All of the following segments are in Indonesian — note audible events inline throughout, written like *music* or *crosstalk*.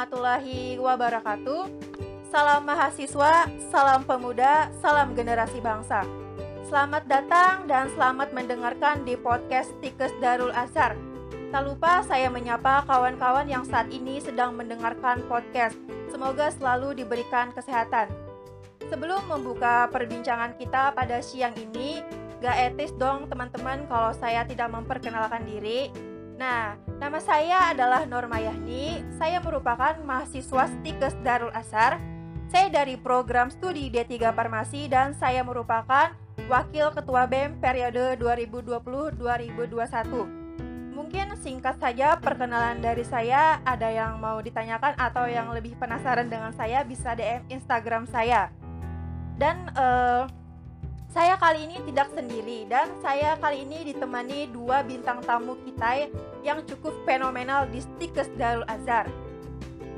warahmatullahi wabarakatuh. Salam mahasiswa, salam pemuda, salam generasi bangsa. Selamat datang dan selamat mendengarkan di podcast Tikes Darul Azhar. Tak lupa saya menyapa kawan-kawan yang saat ini sedang mendengarkan podcast. Semoga selalu diberikan kesehatan. Sebelum membuka perbincangan kita pada siang ini, gak etis dong teman-teman kalau saya tidak memperkenalkan diri. Nah, nama saya adalah Norma Yahni. Saya merupakan mahasiswa Stikes Darul Azhar. Saya dari program studi D3 Farmasi dan saya merupakan Wakil Ketua BEM periode 2020-2021 mungkin singkat saja perkenalan dari saya. Ada yang mau ditanyakan atau yang lebih penasaran dengan saya bisa DM Instagram saya. Dan uh, saya kali ini tidak sendiri dan saya kali ini ditemani dua bintang tamu kita yang cukup fenomenal di Stikes Darul Azhar.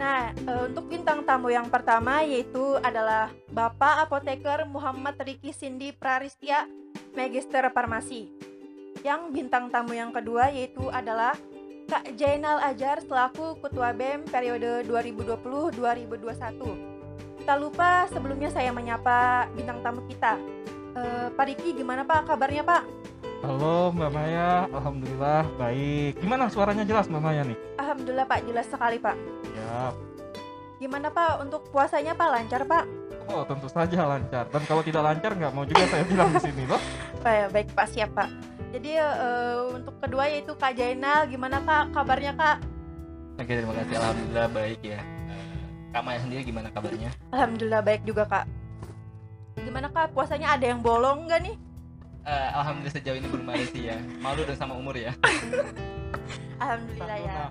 Nah, uh, untuk bintang tamu yang pertama yaitu adalah Bapak Apoteker Muhammad Riki Sindi Praristia, Magister Farmasi. Yang bintang tamu yang kedua yaitu adalah Kak Jainal Ajar selaku Ketua BEM periode 2020-2021. Tak lupa sebelumnya saya menyapa bintang tamu kita. Uh, Pak Riki gimana Pak kabarnya Pak? Halo Mbak Maya, Alhamdulillah baik. Gimana suaranya jelas Mbak Maya nih? Alhamdulillah Pak, jelas sekali Pak. Ya. Gimana Pak untuk puasanya Pak lancar Pak? Oh tentu saja lancar. Dan kalau tidak lancar nggak mau juga saya bilang di sini loh. *laughs* Baik, baik Pak siap Pak. Jadi uh, untuk kedua yaitu Kak Jainal, gimana Kak kabarnya Kak? Oke terima kasih, alhamdulillah baik ya. Kak Maya sendiri gimana kabarnya? Alhamdulillah baik juga Kak. Gimana Kak puasanya ada yang bolong nggak nih? Uh, alhamdulillah sejauh ini belum ada sih ya. Malu dan sama umur ya. *laughs* alhamdulillah ya.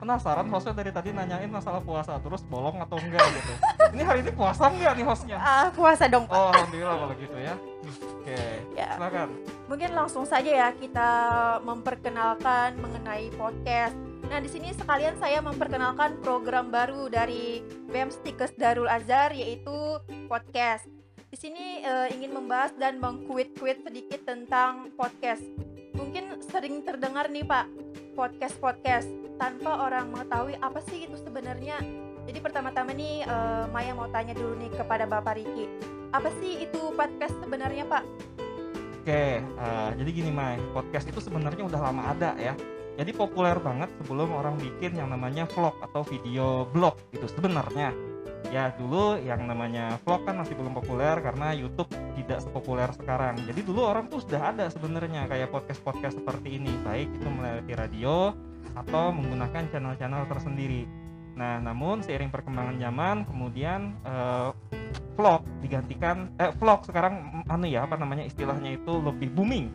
Penasaran hostnya dari tadi nanyain masalah puasa terus bolong atau enggak gitu. Ini hari ini puasa enggak nih hostnya? Ah puasa dong Pak. Oh alhamdulillah kalau gitu ya. Oke. Okay. Ya. Silakan mungkin langsung saja ya kita memperkenalkan mengenai podcast. Nah, di sini sekalian saya memperkenalkan program baru dari BEM Stikes Darul Azhar yaitu podcast. Di sini e, ingin membahas dan mengkuit-kuit sedikit tentang podcast. Mungkin sering terdengar nih Pak, podcast-podcast tanpa orang mengetahui apa sih itu sebenarnya. Jadi pertama-tama nih e, Maya mau tanya dulu nih kepada Bapak Riki. Apa sih itu podcast sebenarnya Pak? Oke, uh, jadi gini Mai, podcast itu sebenarnya udah lama ada ya. Jadi populer banget sebelum orang bikin yang namanya vlog atau video blog gitu sebenarnya. Ya dulu yang namanya vlog kan masih belum populer karena YouTube tidak sepopuler sekarang. Jadi dulu orang tuh sudah ada sebenarnya kayak podcast-podcast seperti ini, baik itu melalui radio atau menggunakan channel-channel tersendiri. Nah, namun seiring perkembangan zaman, kemudian uh, vlog digantikan eh vlog sekarang anu ya apa namanya istilahnya itu lebih booming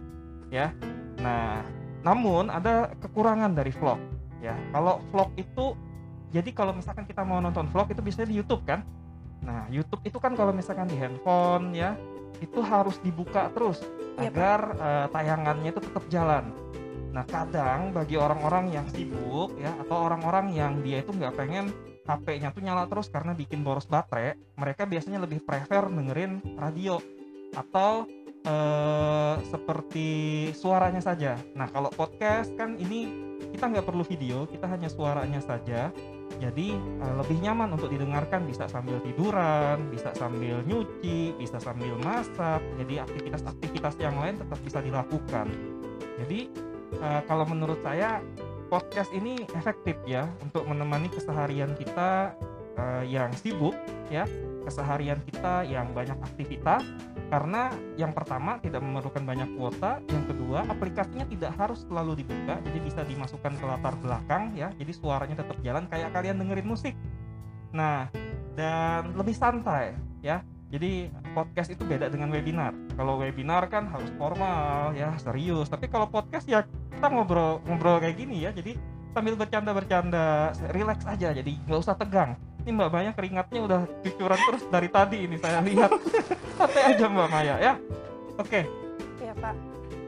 ya. Nah, namun ada kekurangan dari vlog ya. Kalau vlog itu jadi kalau misalkan kita mau nonton vlog itu bisa di YouTube kan. Nah, YouTube itu kan kalau misalkan di handphone ya, itu harus dibuka terus ya, agar uh, tayangannya itu tetap jalan. Nah kadang bagi orang-orang yang sibuk ya atau orang-orang yang dia itu nggak pengen HP-nya tuh nyala terus karena bikin boros baterai, mereka biasanya lebih prefer dengerin radio atau eh, seperti suaranya saja. Nah kalau podcast kan ini kita nggak perlu video, kita hanya suaranya saja. Jadi eh, lebih nyaman untuk didengarkan bisa sambil tiduran, bisa sambil nyuci, bisa sambil masak. Jadi aktivitas-aktivitas yang lain tetap bisa dilakukan. Jadi uh, kalau menurut saya podcast ini efektif ya untuk menemani keseharian kita uh, yang sibuk ya keseharian kita yang banyak aktivitas karena yang pertama tidak memerlukan banyak kuota yang kedua aplikasinya tidak harus selalu dibuka jadi bisa dimasukkan ke latar belakang ya jadi suaranya tetap jalan kayak kalian dengerin musik nah dan lebih santai ya jadi podcast itu beda dengan webinar. Kalau webinar kan harus formal ya, serius. Tapi kalau podcast ya kita ngobrol ngobrol kayak gini ya. Jadi sambil bercanda-bercanda, relax aja. Jadi nggak usah tegang. Ini Mbak Maya keringatnya udah cucuran terus dari tadi ini saya lihat. *laughs* Santai aja Mbak Maya ya. Oke. Okay. Ya Pak.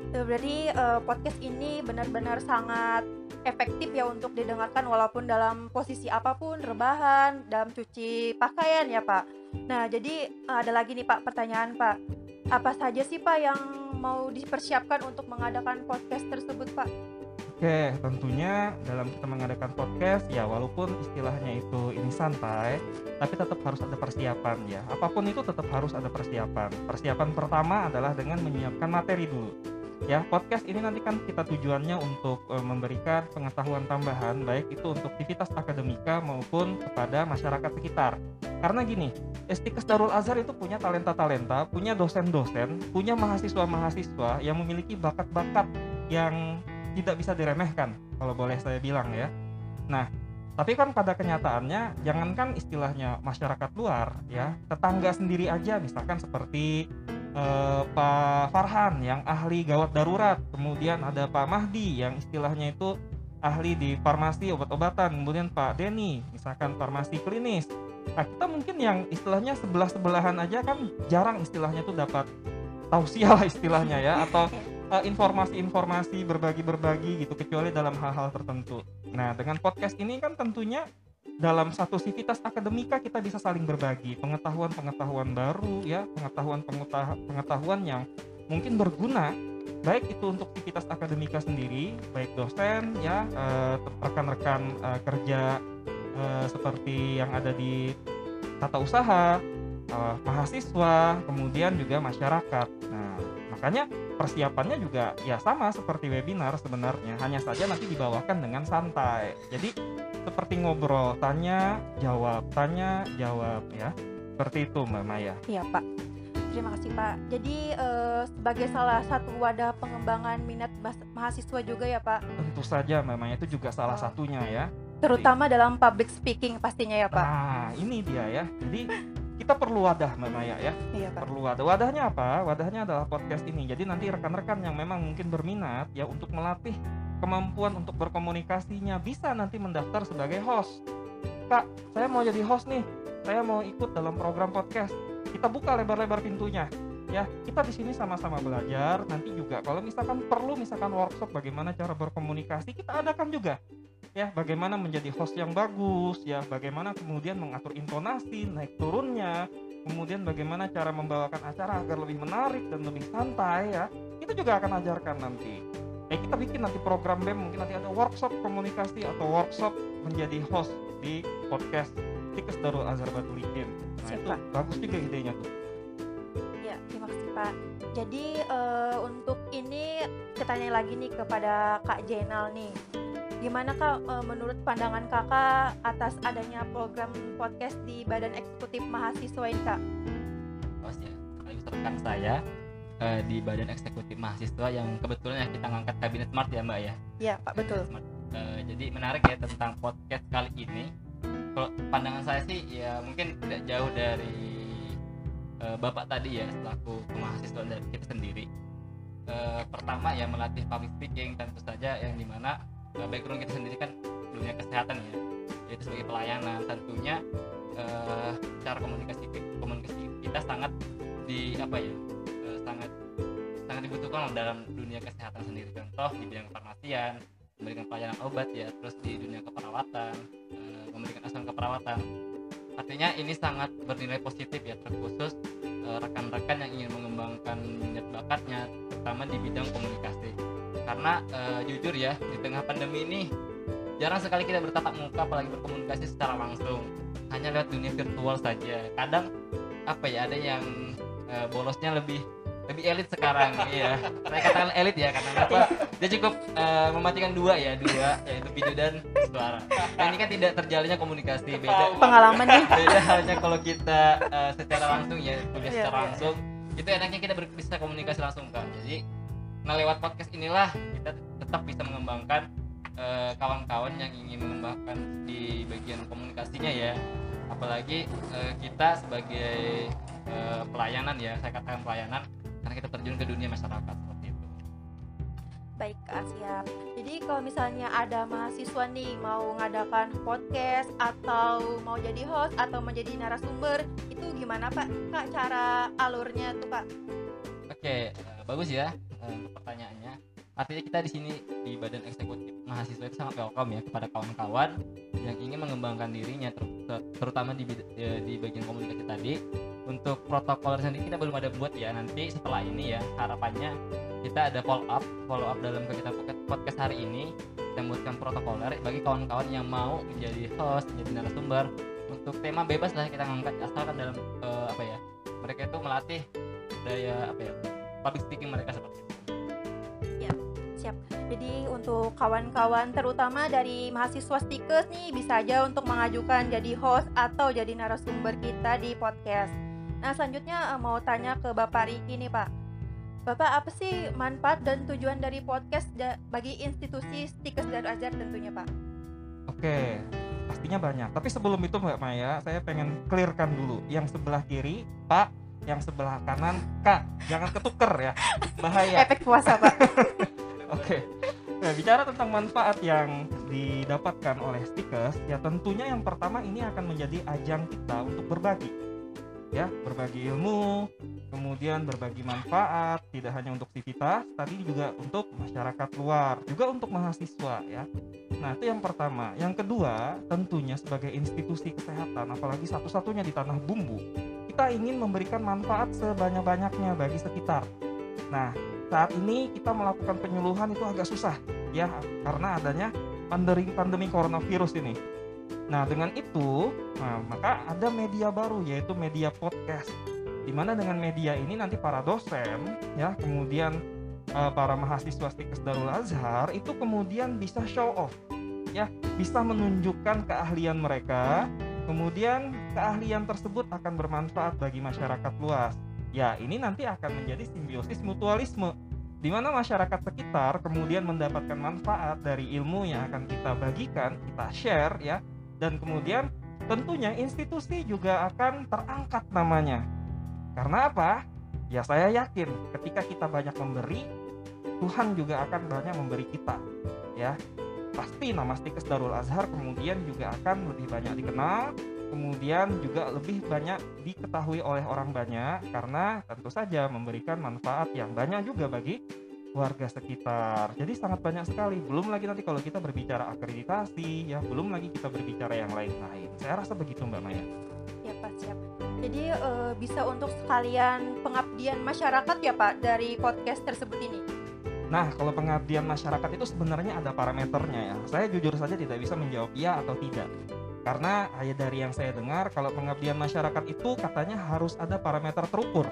Berarti uh, podcast ini benar-benar sangat efektif ya untuk didengarkan walaupun dalam posisi apa pun, rebahan, dalam cuci pakaian ya Pak. Nah jadi ada lagi nih Pak pertanyaan Pak. Apa saja sih Pak yang mau dipersiapkan untuk mengadakan podcast tersebut Pak? Oke, tentunya dalam kita mengadakan podcast ya walaupun istilahnya itu ini santai, tapi tetap harus ada persiapan ya. Apa pun itu tetap harus ada persiapan. Persiapan pertama adalah dengan menyiapkan materi dulu. Ya, podcast ini nanti kan kita tujuannya untuk e, memberikan pengetahuan tambahan baik itu untuk aktivitas akademika maupun kepada masyarakat sekitar. Karena gini, Estikes Darul Azhar itu punya talenta-talenta, punya dosen-dosen, punya mahasiswa-mahasiswa yang memiliki bakat-bakat yang tidak bisa diremehkan kalau boleh saya bilang ya. Nah, tapi kan pada kenyataannya jangankan istilahnya masyarakat luar ya, tetangga sendiri aja misalkan seperti eh, Pak Farhan yang ahli gawat darurat, kemudian ada Pak Mahdi yang istilahnya itu ahli di farmasi obat-obatan, kemudian Pak Denny misalkan farmasi klinis. Nah kita mungkin yang istilahnya sebelah sebelahan aja kan jarang istilahnya tuh dapat tausiah lah istilahnya ya atau *laughs* eh, informasi-informasi berbagi-berbagi gitu kecuali dalam hal-hal tertentu. Nah dengan podcast ini kan tentunya dalam satu sivitas akademika kita bisa saling berbagi pengetahuan-pengetahuan baru ya pengetahuan-pengetahuan yang mungkin berguna baik itu untuk sivitas akademika sendiri baik dosen ya eh, rekan-rekan eh, kerja eh, seperti yang ada di tata usaha mahasiswa kemudian juga masyarakat nah makanya persiapannya juga ya sama seperti webinar sebenarnya hanya saja nanti dibawakan dengan santai jadi seperti ngobrol tanya jawab tanya jawab ya seperti itu mbak Maya Iya Pak. Terima kasih Pak. Jadi eh, sebagai salah satu wadah pengembangan minat mahasiswa juga ya Pak, tentu saja mbak Maya itu juga salah Oh. satunya ya terutama dalam public speaking pastinya ya Pak. nah ini dia ya jadi kita perlu wadah mbak Maya ya. Iya Pak. perlu wadah. Wadahnya apa? Wadahnya adalah podcast ini. Jadi nanti rekan-rekan yang memang mungkin berminat ya untuk melatih kemampuan untuk berkomunikasinya bisa nanti mendaftar sebagai host. Kak saya mau jadi host nih. Saya mau ikut dalam program podcast. Kita buka lebar-lebar pintunya ya kita di sini sama-sama belajar. Nanti juga kalau misalkan perlu misalkan workshop bagaimana cara berkomunikasi kita adakan juga. Ya bagaimana menjadi host yang bagus ya bagaimana kemudian mengatur intonasi naik turunnya kemudian bagaimana cara membawakan acara agar lebih menarik dan lebih santai ya. Kita juga akan ajarkan nanti. Eh kita bikin nanti program BEM mungkin nanti ada workshop komunikasi atau workshop menjadi host di podcast Tikes Darul Azhar Batulikin nah Siap, itu bagus juga idenya tuh. Ya, terima kasih Pak. Jadi eh, untuk ini kita tanya lagi nih kepada Kak Jenal nih. Gimana Kak eh, menurut pandangan Kakak atas adanya program podcast di Badan Eksekutif Mahasiswa ini Kak? Terus ya, sekaligus rekan saya eh, di Badan Eksekutif Mahasiswa yang kebetulan ya kita ngangkat kabinet smart ya Mbak ya. Ya Pak, betul. Smart. Eh, jadi menarik ya tentang podcast kali ini. Kalau pandangan saya sih ya mungkin tidak jauh dari eh, Bapak tadi ya selaku kemahasiswaan dari kita sendiri. Eh, pertama ya melatih public speaking tentu saja yang di mana eh, background kita sendiri kan dunia kesehatan ya. Jadi sebagai pelayanan tentunya eh, cara komunikasi komunikasi kita sangat di apa ya eh, sangat sangat dibutuhkan dalam dunia kesehatan sendiri contoh di bidang farmasian memberikan pelayanan obat ya terus di dunia keperawatan eh, memberikan asuhan keperawatan artinya ini sangat bernilai positif ya terkhusus eh, rekan-rekan yang ingin mengembangkan minat bakatnya terutama di bidang komunikasi. Karena eh, jujur ya di tengah pandemi ini jarang sekali kita bertatap muka apalagi berkomunikasi secara langsung. Hanya lewat dunia virtual saja. Kadang apa ya ada yang eh, bolosnya lebih lebih elit sekarang *laughs* iya. Saya katakan elit ya karena apa dia cukup eh, mematikan dua ya dua yaitu video dan suara. Nah, ini kan tidak terjalinnya komunikasi beda. Pengalaman nih. *laughs* beda halnya kalau kita eh, secara langsung ya kuliah Iya, secara iya. langsung. Itu enaknya kita bisa komunikasi langsung kan jadi nah lewat podcast inilah kita tetap bisa mengembangkan eh, kawan-kawan yang ingin mengembangkan di bagian komunikasinya ya. Apalagi eh, kita sebagai eh, pelayanan ya saya katakan pelayanan karena kita terjun ke dunia masyarakat seperti itu Baik Kak, siap. Jadi kalau misalnya ada mahasiswa nih mau ngadakan podcast atau mau jadi host atau menjadi narasumber, itu gimana Pak? Kak cara alurnya tuh Kak? Oke, eh, bagus ya eh, pertanyaannya. Artinya kita di sini di Badan Eksekutif Mahasiswa itu sangat welcome ya kepada kawan-kawan yang ingin mengembangkan dirinya ter- ter- terutama di eh, di bagian komunikasi tadi untuk protokol sendiri kita belum ada buat ya nanti setelah ini ya harapannya kita ada follow up follow up dalam kegiatan podcast- hari ini kita buatkan protokoler bagi kawan-kawan yang mau menjadi host menjadi narasumber untuk tema bebas lah kita ngangkat asalkan dalam eh, apa ya mereka itu melatih daya apa ya public speaking mereka seperti itu Siap. Jadi untuk kawan-kawan terutama dari mahasiswa Stikes nih bisa aja untuk mengajukan jadi host atau jadi narasumber kita di podcast. Nah selanjutnya eh, mau tanya ke Bapak Riki nih Pak. Bapak apa sih manfaat dan tujuan dari podcast bagi institusi Stikes Darul Azhar tentunya Pak? Oke, pastinya banyak. Tapi sebelum itu Mbak Maya, saya pengen clearkan dulu. Yang sebelah kiri Pak, yang sebelah kanan Kak. Jangan ketuker ya, bahaya. *laughs* Efek puasa Pak. *laughs* Oke. Nah, bicara tentang manfaat yang didapatkan oleh Stikers, ya tentunya yang pertama ini akan menjadi ajang kita untuk berbagi. Ya, berbagi ilmu, kemudian berbagi manfaat, tidak hanya untuk civitas, tapi juga untuk masyarakat luar, juga untuk mahasiswa ya. Nah, itu yang pertama. Yang kedua, tentunya sebagai institusi kesehatan, apalagi satu-satunya di tanah bumbu, kita ingin memberikan manfaat sebanyak-banyaknya bagi sekitar. Nah, saat ini kita melakukan penyuluhan itu agak susah ya karena adanya pandemi pandemi coronavirus ini. Nah, dengan itu, nah, maka ada media baru yaitu media podcast. Di mana dengan media ini nanti para dosen ya, kemudian eh, para mahasiswa Stikes Darul Azhar itu kemudian bisa show off ya, bisa menunjukkan keahlian mereka. Kemudian keahlian tersebut akan bermanfaat bagi masyarakat luas. Ya, ini nanti akan menjadi simbiosis mutualisme di mana masyarakat sekitar kemudian mendapatkan manfaat dari ilmu yang akan kita bagikan, kita share ya, dan kemudian tentunya institusi juga akan terangkat namanya. Karena apa? Ya saya yakin ketika kita banyak memberi, Tuhan juga akan banyak memberi kita. Ya, pasti nama Stikes Darul Azhar kemudian juga akan lebih banyak dikenal, kemudian juga lebih banyak diketahui oleh orang banyak karena tentu saja memberikan manfaat yang banyak juga bagi warga sekitar. Jadi sangat banyak sekali. Belum lagi nanti kalau kita berbicara akreditasi, ya belum lagi kita berbicara yang lain-lain. Saya rasa begitu Mbak Maya. Ya Pak siap. Jadi eh, bisa untuk sekalian pengabdian masyarakat ya Pak dari podcast tersebut ini. Nah, kalau pengabdian masyarakat itu sebenarnya ada parameternya ya. Saya jujur saja tidak bisa menjawab iya atau tidak. Karena hanya dari yang saya dengar, kalau pengabdian masyarakat itu katanya harus ada parameter terukur.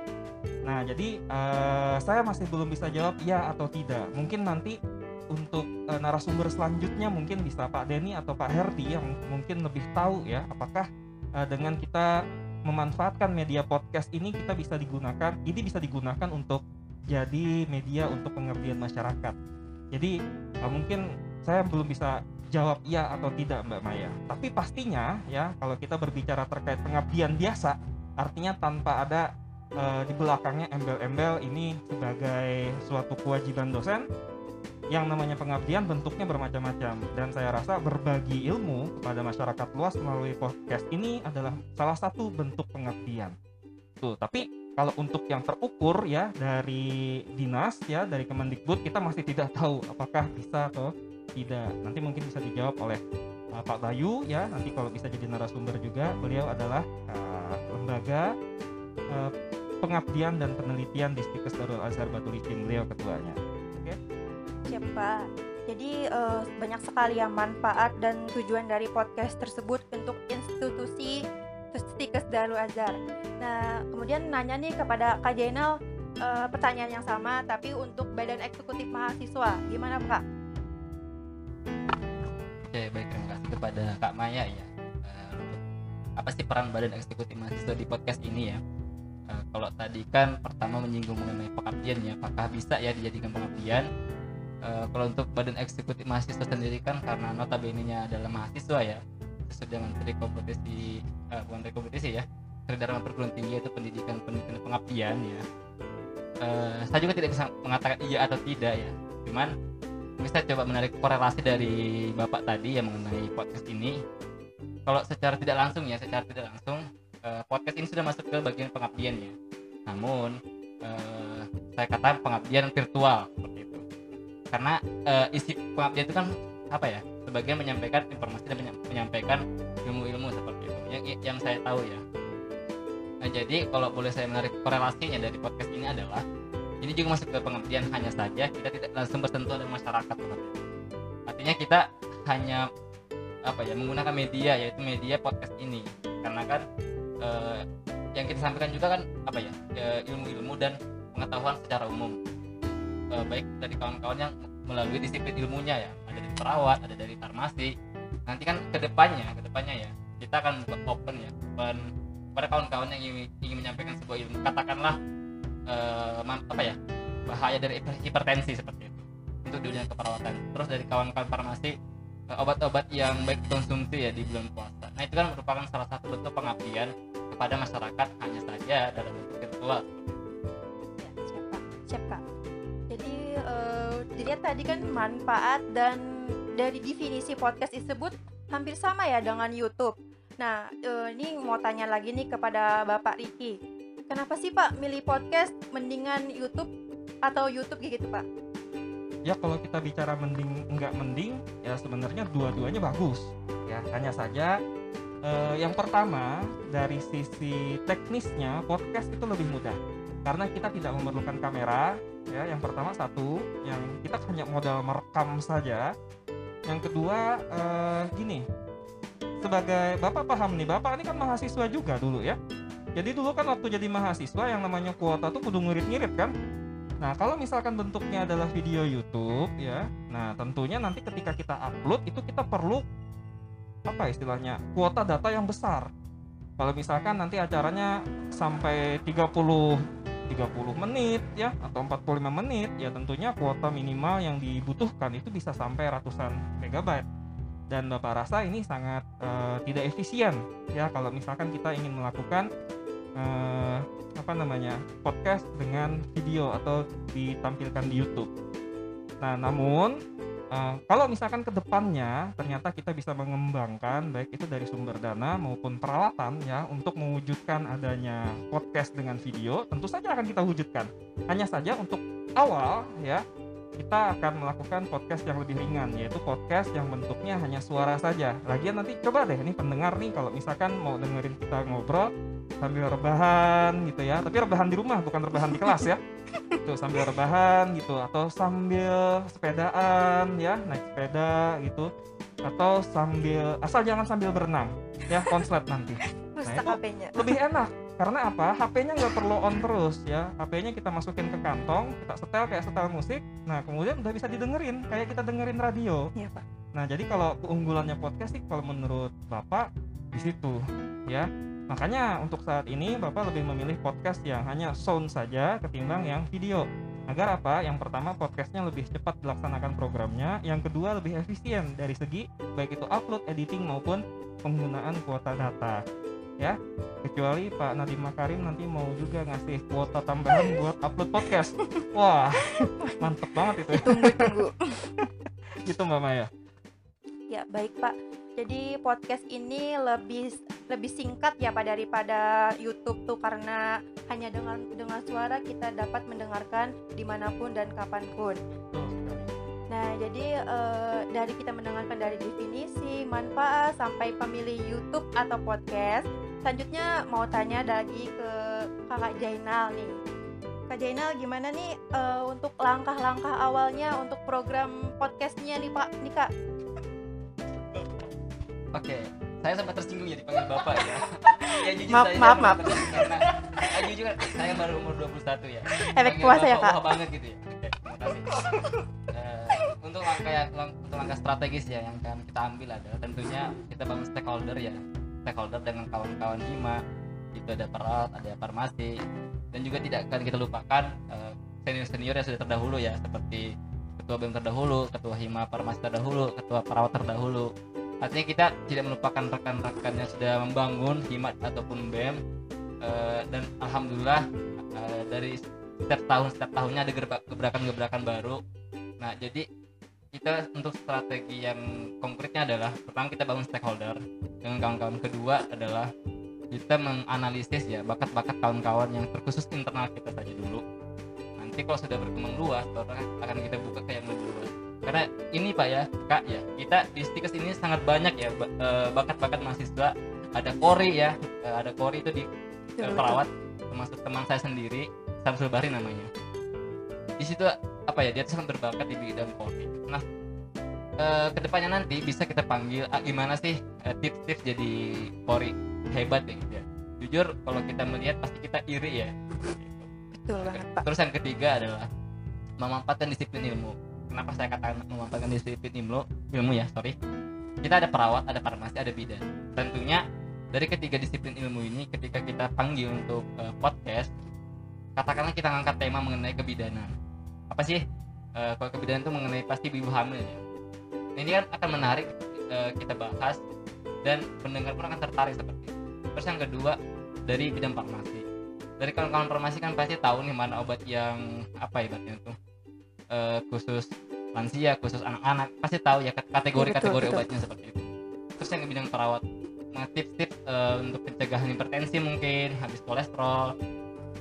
Nah, jadi eh, saya masih belum bisa jawab iya atau tidak. Mungkin nanti untuk eh, narasumber selanjutnya mungkin bisa Pak Denny atau Pak Herdi yang mungkin lebih tahu ya, apakah eh, dengan kita memanfaatkan media podcast ini kita bisa digunakan, ini bisa digunakan untuk jadi media untuk pengabdian masyarakat. Jadi eh, mungkin saya belum bisa jawab iya atau tidak Mbak Maya. Tapi pastinya ya kalau kita berbicara terkait pengabdian biasa, artinya tanpa ada eh, di belakangnya embel-embel ini sebagai suatu kewajiban dosen yang namanya pengabdian bentuknya bermacam-macam dan saya rasa berbagi ilmu kepada masyarakat luas melalui podcast ini adalah salah satu bentuk pengabdian. Tuh, tapi kalau untuk yang terukur ya dari dinas ya dari Kemendikbud kita masih tidak tahu apakah bisa atau tidak. Nanti mungkin bisa dijawab oleh uh, Pak Bayu ya. Nanti kalau bisa jadi narasumber juga beliau adalah uh, lembaga uh, pengabdian dan penelitian di Stikes Darul Azhar Batu Licin beliau ketuanya. Siap Pak. Jadi eh, banyak sekali yang manfaat dan tujuan dari podcast tersebut untuk institusi Stikes Darul Azhar. Nah, kemudian nanya nih kepada Kak Jainal eh, pertanyaan yang sama tapi untuk Badan Eksekutif Mahasiswa. Gimana Kak? Oke, baik terima kasih kepada Kak Maya ya. Untuk apa sih peran Badan Eksekutif Mahasiswa di podcast ini ya? Eh, kalau tadi kan pertama menyinggung mengenai pengabdian ya, apakah bisa ya dijadikan pengabdian? Eh, kalau untuk Badan Eksekutif Mahasiswa sendiri kan karena notabene-nya adalah mahasiswa ya, sesuai dengan tri kompetisi, eh, bukan tri kompetisi ya, Kriteria perguruan tinggi itu pendidikan pendidikan pengabdian ya. Eh, saya juga tidak bisa mengatakan iya atau tidak ya, cuman bisa coba menarik korelasi dari bapak tadi yang mengenai podcast ini kalau secara tidak langsung ya secara tidak langsung eh, podcast ini sudah masuk ke bagian pengabdian ya. Namun eh, saya kata pengabdian virtual seperti itu. Karena eh, isi pengabdian itu kan apa ya sebagian menyampaikan informasi dan menya- menyampaikan ilmu-ilmu seperti itu. Yang, yang saya tahu ya. Nah, jadi kalau boleh saya menarik korelasinya dari podcast ini adalah ini juga masuk ke pengertian hanya saja kita tidak langsung bersentuhan dengan masyarakat sebenarnya. Artinya kita hanya apa ya menggunakan media yaitu media podcast ini. Karena kan eh, yang kita sampaikan juga kan apa ya eh, ilmu-ilmu dan pengetahuan secara umum. Eh, baik dari kawan-kawan yang melalui disiplin ilmunya ya. Ada dari perawat ada dari farmasi. Nanti kan ke depannya ke depannya ya kita akan buat open ya open pada kawan-kawan yang ingin, ingin menyampaikan sebuah ilmu. Katakanlah man- apa ya bahaya dari hiper- hipertensi seperti itu untuk dunia keperawatan. Terus dari kawan-kawan farmasi obat-obat yang baik dikonsumsi ya di bulan puasa. Nah itu kan merupakan salah satu bentuk pengabdian kepada masyarakat hanya saja dalam bentuk virtual Ya, siap Kak. Siap Kak. Jadi eh, dilihat tadi kan manfaat dan dari definisi podcast tersebut hampir sama ya dengan YouTube. Nah, eh, ini mau tanya lagi nih kepada Bapak Riki. Kenapa sih Pak milih podcast mendingan YouTube atau YouTube kayak gitu Pak? ya kalau kita bicara mending enggak mending ya sebenarnya dua-duanya bagus ya hanya saja eh, yang pertama dari sisi teknisnya podcast itu lebih mudah. Karena kita tidak memerlukan kamera ya. Yang pertama satu yang kita hanya modal merekam saja. Yang kedua eh, gini sebagai bapak paham nih bapak ini kan mahasiswa juga dulu ya. Jadi dulu kan waktu jadi mahasiswa yang namanya kuota tuh kudu ngirit-ngirit kan. Nah, kalau misalkan bentuknya adalah video YouTube ya. Nah, tentunya nanti ketika kita upload itu kita perlu apa istilahnya? kuota data yang besar. Kalau misalkan nanti acaranya sampai 30 30 menit ya atau 45 menit ya tentunya kuota minimal yang dibutuhkan itu bisa sampai ratusan megabyte dan Bapak rasa ini sangat eh, tidak efisien ya kalau misalkan kita ingin melakukan eh, apa namanya podcast dengan video atau ditampilkan di YouTube. Nah, namun eh, kalau misalkan ke depannya ternyata kita bisa mengembangkan baik itu dari sumber dana maupun peralatan ya untuk mewujudkan adanya podcast dengan video, tentu saja akan kita wujudkan. Hanya saja untuk awal ya kita akan melakukan podcast yang lebih ringan yaitu podcast yang bentuknya hanya suara saja. Lagian nanti coba deh nih pendengar nih kalau misalkan mau dengerin kita ngobrol sambil rebahan gitu ya tapi rebahan di rumah bukan rebahan di kelas ya tuh sambil rebahan gitu atau sambil sepedaan ya naik sepeda gitu atau sambil asal jangan sambil berenang ya konslet nanti Rusak itu- lebih enak karena apa HP-nya nggak perlu on terus ya HP-nya kita masukin ke kantong kita setel kayak setel musik nah kemudian udah bisa didengerin kayak kita dengerin radio Iya Pak. Nah, jadi kalau keunggulannya podcast sih kalau menurut Bapak di situ ya. Makanya untuk saat ini Bapak lebih memilih podcast yang hanya sound saja ketimbang yang video. Agar apa? Yang pertama podcastnya lebih cepat dilaksanakan programnya, yang kedua lebih efisien dari segi baik itu upload, editing maupun penggunaan kuota data. Ya, kecuali Pak Nadiem Makarim nanti mau juga ngasih kuota tambahan buat upload podcast. *laughs* Wah, mantep banget itu. Tunggu-tunggu. Gitu Mbak Maya. Ya, baik Pak. Jadi podcast ini lebih lebih singkat ya Pak daripada YouTube tuh karena hanya dengan dengan suara kita dapat mendengarkan di mana pun dan kapan pun. Nah, jadi eh, dari kita mendengarkan dari definisi, manfaat sampai pemilih YouTube atau podcast. Selanjutnya mau tanya lagi ke Kakak Jainal nih. Kak Jainal gimana nih eh, untuk langkah-langkah awalnya untuk program podcastnya nih Pak, nih Kak? Oke, saya sempat tersinggung ya dipanggil bapak ya. *laughs* ya jujur Maaf, saya maaf, maaf. karena ah, jujur saya baru umur 21 ya. *laughs* Efek puasa ya, Kak? Banget gitu ya. Oke, terima kasih. Eh, untuk langkah lang- untuk langkah strategis ya yang akan kita ambil adalah tentunya kita bangun stakeholder ya. Stakeholder dengan kawan-kawan hima itu ada perawat, ada farmasi dan juga tidak akan kita lupakan eh, senior-senior yang sudah terdahulu ya seperti ketua BEM terdahulu, ketua hima farmasi terdahulu, ketua perawat terdahulu artinya kita tidak melupakan rekan-rekan yang sudah membangun himat ataupun BEM. Eh, dan alhamdulillah eh, dari setiap tahun setiap tahunnya ada gebrakan-gebrakan baru. Nah jadi kita untuk strategi yang konkretnya adalah pertama kita bangun stakeholder dengan kawan-kawan. Kedua adalah kita menganalisis ya bakat-bakat kawan-kawan yang terkhusus internal kita saja dulu. Nanti kalau sudah berkembang luas baru akan kita buka ke yang lebih luas karena ini pak ya kak ya kita di stikers ini sangat banyak ya eh, bakat-bakat mahasiswa. Ada kori ya eh, ada kori itu di Betul, eh, betul. perawat termasuk teman saya sendiri Samsul Bahri namanya. Di situ apa ya dia tuh sangat berbakat di bidang polri nah eh, ke depannya nanti bisa kita panggil ah, gimana sih tips-tips jadi polri hebat ya gitu ya? Jujur kalau kita melihat pasti kita iri ya. Betul banget, Pak. terus yang ketiga adalah memanfaatkan disiplin ilmu kenapa saya katakan memanfaatkan disiplin ilmu ilmu ya sorry. Kita ada perawat ada farmasi ada bidan. Tentunya dari ketiga disiplin ilmu ini ketika kita panggil untuk eh, podcast katakanlah kita ngangkat tema mengenai kebidanan. Apa sih? Eh, kalau kebidanan itu mengenai pasti ibu hamil ya. Nah, ini kan akan menarik eh, kita bahas dan pendengar pun akan tertarik seperti itu. Terus yang kedua dari bidang farmasi. Dari kawan-kawan farmasi kan pasti tahu nih mana obat yang apa ibaratnya tuh eh, khusus lansia khusus anak-anak pasti tahu ya kategori-kategori betul. obatnya seperti itu terus yang bidang perawat nah, tips-tips eh, untuk pencegahan hipertensi mungkin habis kolesterol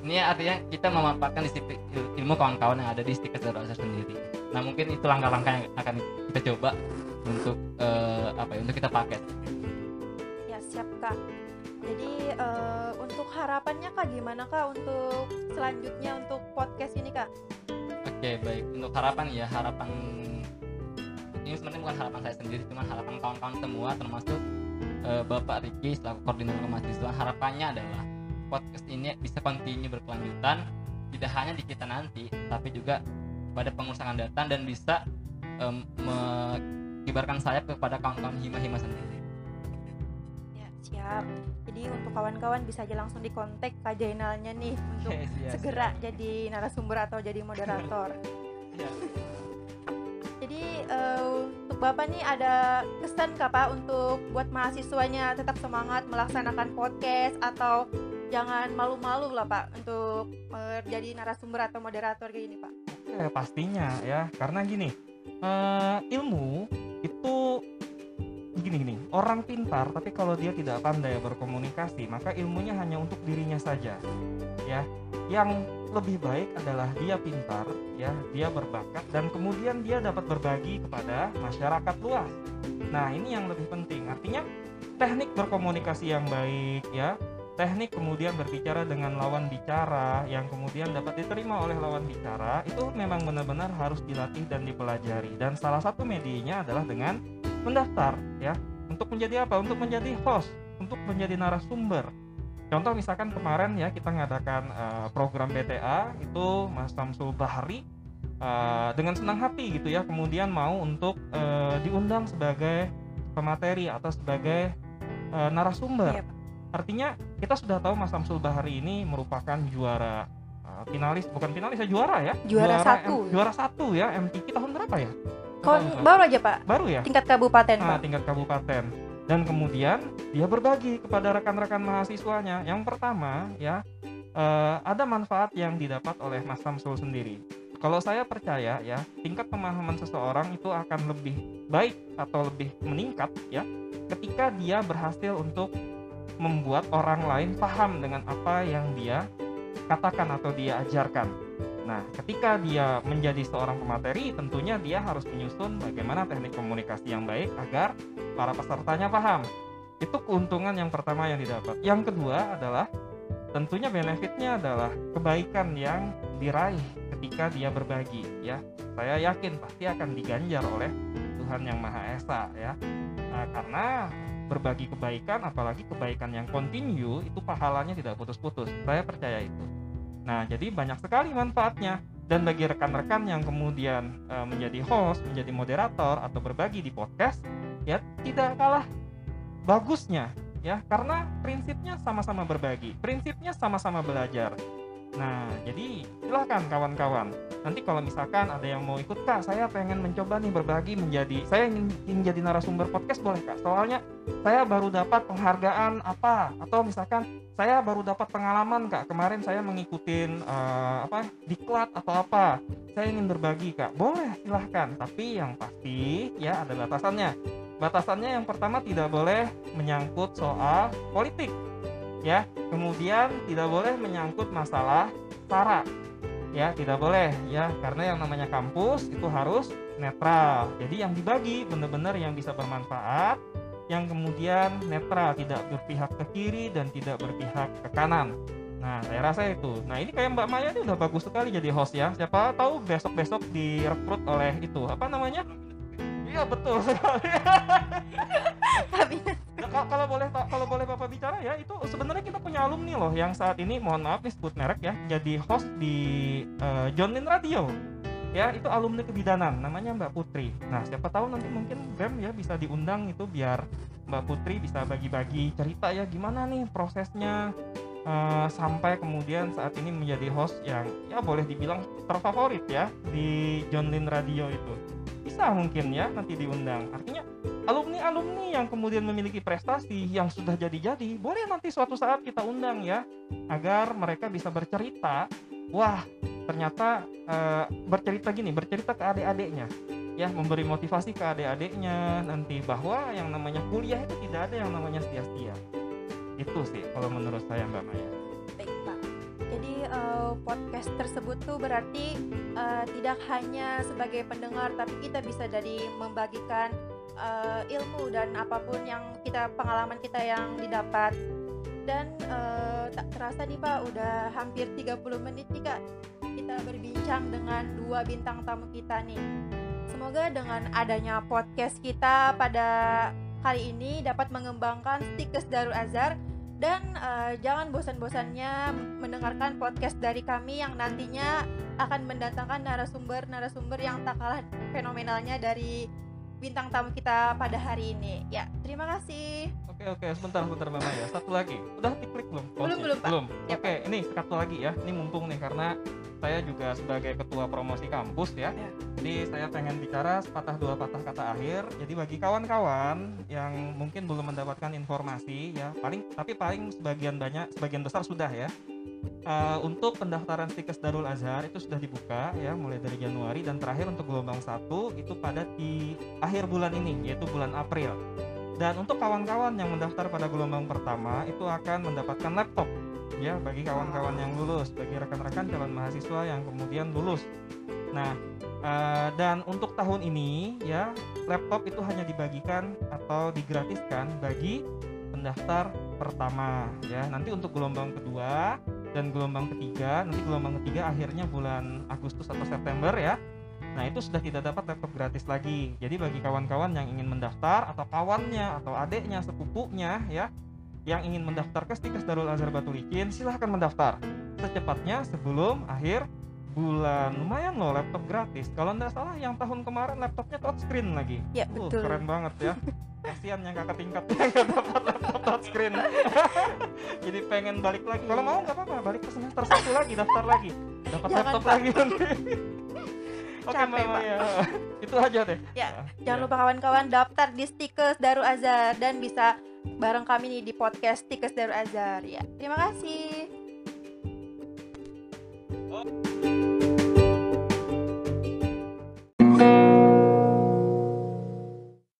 ini artinya kita memanfaatkan disiplin il- ilmu kawan-kawan yang ada di stiker Azhar sendiri nah mungkin itu langkah-langkah yang akan kita coba untuk eh, apa ya untuk kita pakai Ya, siap, Kak. Jadi eh, untuk harapannya Kak gimana Kak untuk selanjutnya untuk podcast ini Kak? Oke baik. Untuk harapan ya harapan ini sebenarnya bukan harapan saya sendiri cuma harapan kawan-kawan semua termasuk eh, Bapak Riki selaku koordinator mahasiswa harapannya adalah podcast ini bisa continue berkelanjutan tidak hanya di kita nanti tapi juga pada pengurus akan datang dan bisa em, mengibarkan sayap kepada kawan-kawan hima-hima sendiri siap. Jadi untuk kawan-kawan bisa aja langsung dikontak Kak Jainalnya nih untuk *laughs* Yes, yes, segera yes. jadi narasumber atau jadi moderator. Ya. Jadi eh, untuk Bapak nih ada kesan Kak Pak untuk buat mahasiswanya tetap semangat melaksanakan podcast atau jangan malu-malu lah Pak untuk eh, jadi narasumber atau moderator kayak gini Pak. Oke, pastinya ya, karena gini, eh, ilmu itu gini gini, orang pintar tapi kalau dia tidak pandai berkomunikasi, maka ilmunya hanya untuk dirinya saja. Ya, yang lebih baik adalah dia pintar, ya, dia berbakat dan kemudian dia dapat berbagi kepada masyarakat luas. Nah, ini yang lebih penting. Artinya teknik berkomunikasi yang baik, ya, teknik kemudian berbicara dengan lawan bicara yang kemudian dapat diterima oleh lawan bicara itu memang benar-benar harus dilatih dan dipelajari dan salah satu medianya adalah dengan mendaftar ya. Untuk menjadi apa? Untuk menjadi host untuk menjadi narasumber. Contoh misalkan kemarin ya kita ngadakan eh, program BTA itu Mas Samsul Bahari eh, dengan senang hati gitu ya kemudian mau untuk eh, diundang sebagai pemateri atau sebagai eh, narasumber. Iya. Artinya kita sudah tahu Mas Samsul Bahari ini merupakan juara uh, finalis bukan finalis ya juara ya? Juara satu. M- juara satu ya MTQ tahun berapa ya Lupa. baru aja Pak baru ya tingkat kabupaten nah, Pak. tingkat kabupaten dan kemudian dia berbagi kepada rekan-rekan mahasiswanya yang pertama ya eh, ada manfaat yang didapat oleh Mas Samsul sendiri kalau saya percaya ya tingkat pemahaman seseorang itu akan lebih baik atau lebih meningkat ya ketika dia berhasil untuk membuat orang lain paham dengan apa yang dia katakan atau dia ajarkan. Nah, ketika dia menjadi seorang pemateri, tentunya dia harus menyusun bagaimana teknik komunikasi yang baik agar para pesertanya paham. Itu keuntungan yang pertama yang didapat. Yang kedua adalah tentunya benefitnya adalah kebaikan yang diraih ketika dia berbagi ya. Saya yakin pasti akan diganjar oleh Tuhan yang Maha Esa ya. Nah, karena berbagi kebaikan apalagi kebaikan yang continue itu pahalanya tidak putus-putus. Saya percaya itu. Nah, jadi banyak sekali manfaatnya dan bagi rekan-rekan yang kemudian eh, menjadi host, menjadi moderator atau berbagi di podcast ya tidak kalah bagusnya ya karena prinsipnya sama-sama berbagi, prinsipnya sama-sama belajar. Nah, jadi silahkan kawan-kawan. Nanti kalau misalkan ada yang mau ikut kak, saya pengen mencoba nih berbagi menjadi, saya ingin, ingin jadi narasumber podcast boleh kak. Soalnya saya baru dapat penghargaan apa, atau misalkan saya baru dapat pengalaman kak. Kemarin saya mengikutin eh, apa diklat atau apa. Saya ingin berbagi kak. Boleh silahkan. Tapi yang pasti ya ada batasannya. Batasannya yang pertama tidak boleh menyangkut soal politik ya kemudian tidak boleh menyangkut masalah sara ya tidak boleh ya karena yang namanya kampus itu harus netral jadi yang dibagi benar-benar yang bisa bermanfaat yang kemudian netral, tidak berpihak ke kiri dan tidak berpihak ke kanan. Nah, saya rasa itu. Nah, ini kayak Mbak Maya ini udah bagus sekali jadi host ya. Siapa tahu besok-besok direkrut oleh itu apa namanya? Iya betul sekali. Nah, kalau- boleh kalau boleh Bapak bicara ya, itu sebenarnya kita punya alumni loh yang saat ini mohon maaf nih sebut merek ya, jadi host di eh, John Lin Radio. Ya, itu alumni kebidanan, namanya Mbak Putri. Nah, siapa tahu nanti mungkin BEM ya bisa diundang itu biar Mbak Putri bisa bagi-bagi cerita ya gimana nih prosesnya eh, sampai kemudian saat ini menjadi host yang ya boleh dibilang terfavorit ya di John Lin Radio itu. Bisa mungkin ya nanti diundang. Artinya alumni-alumni yang kemudian memiliki prestasi yang sudah jadi-jadi, boleh nanti suatu saat kita undang ya, agar mereka bisa bercerita. Wah, ternyata eh, bercerita gini, bercerita ke adik-adiknya, ya memberi motivasi ke adik-adiknya nanti bahwa yang namanya kuliah itu tidak ada yang namanya sia-sia. Itu sih kalau menurut saya Mbak Maya. baik Pak. Jadi eh, podcast tersebut tuh berarti eh, tidak hanya sebagai pendengar tapi kita bisa jadi membagikan eh, ilmu dan apa pun yang kita pengalaman kita yang didapat. Dan eh, tak terasa nih Pak udah hampir 30 menit nih Kak kita berbincang dengan dua bintang tamu kita nih. Semoga dengan adanya podcast kita pada kali ini dapat mengembangkan Stikes Darul Azhar dan eh, jangan bosan-bosannya mendengarkan podcast dari kami yang nantinya akan mendatangkan narasumber-narasumber yang tak kalah fenomenalnya dari bintang tamu kita pada hari ini. Ya, terima kasih. Oke oke sebentar sebentar Mbak Maya. Satu lagi. Udah diklik belum? Belum, Pause? belum, Pak. Belum. Ya, Oke, ini satu lagi ya. Ini mumpung nih karena saya juga sebagai ketua promosi kampus ya. Ya. Jadi saya pengen bicara sepatah dua patah kata akhir. Jadi bagi kawan-kawan yang mungkin belum mendapatkan informasi ya, paling tapi paling sebagian banyak sebagian besar sudah ya. Eh, untuk pendaftaran stikes Darul Azhar itu sudah dibuka ya mulai dari Januari dan terakhir untuk gelombang satu itu pada di akhir bulan ini yaitu bulan April. Dan untuk kawan-kawan yang mendaftar pada gelombang pertama itu akan mendapatkan laptop ya bagi kawan-kawan yang lulus, bagi rekan-rekan calon mahasiswa yang kemudian lulus. Nah, eh, dan untuk tahun ini ya laptop itu hanya dibagikan atau digratiskan bagi pendaftar pertama ya. Nanti untuk gelombang kedua dan gelombang ketiga, nanti gelombang ketiga akhirnya bulan Agustus atau September ya. Nah, itu sudah tidak dapat laptop gratis lagi. Jadi bagi kawan-kawan yang ingin mendaftar atau kawannya atau adiknya, sepupunya ya yang ingin mendaftar ke Stikes Darul Azhar Batu Licin, silahkan mendaftar secepatnya sebelum akhir bulan. Lumayan loh laptop gratis. Kalau nggak salah yang tahun kemarin laptopnya touchscreen lagi. Ya, Uh, betul. keren banget ya. *laughs* Kasihan yang kakak tingkatnya nggak dapat laptop touchscreen. *laughs* Jadi pengen balik lagi. Kalau mau nggak apa-apa, balik ke semester satu lagi, daftar lagi, dapat Jangan, laptop Pak. lagi nanti. *laughs* Oke Mbak Pak. Maya, itu aja deh. Ya, Nah, Jangan ya. lupa kawan-kawan daftar di Stikes Darul Azhar dan bisa bareng kami nih di podcast tikus Darul Azhar ya. Terima kasih. Oh.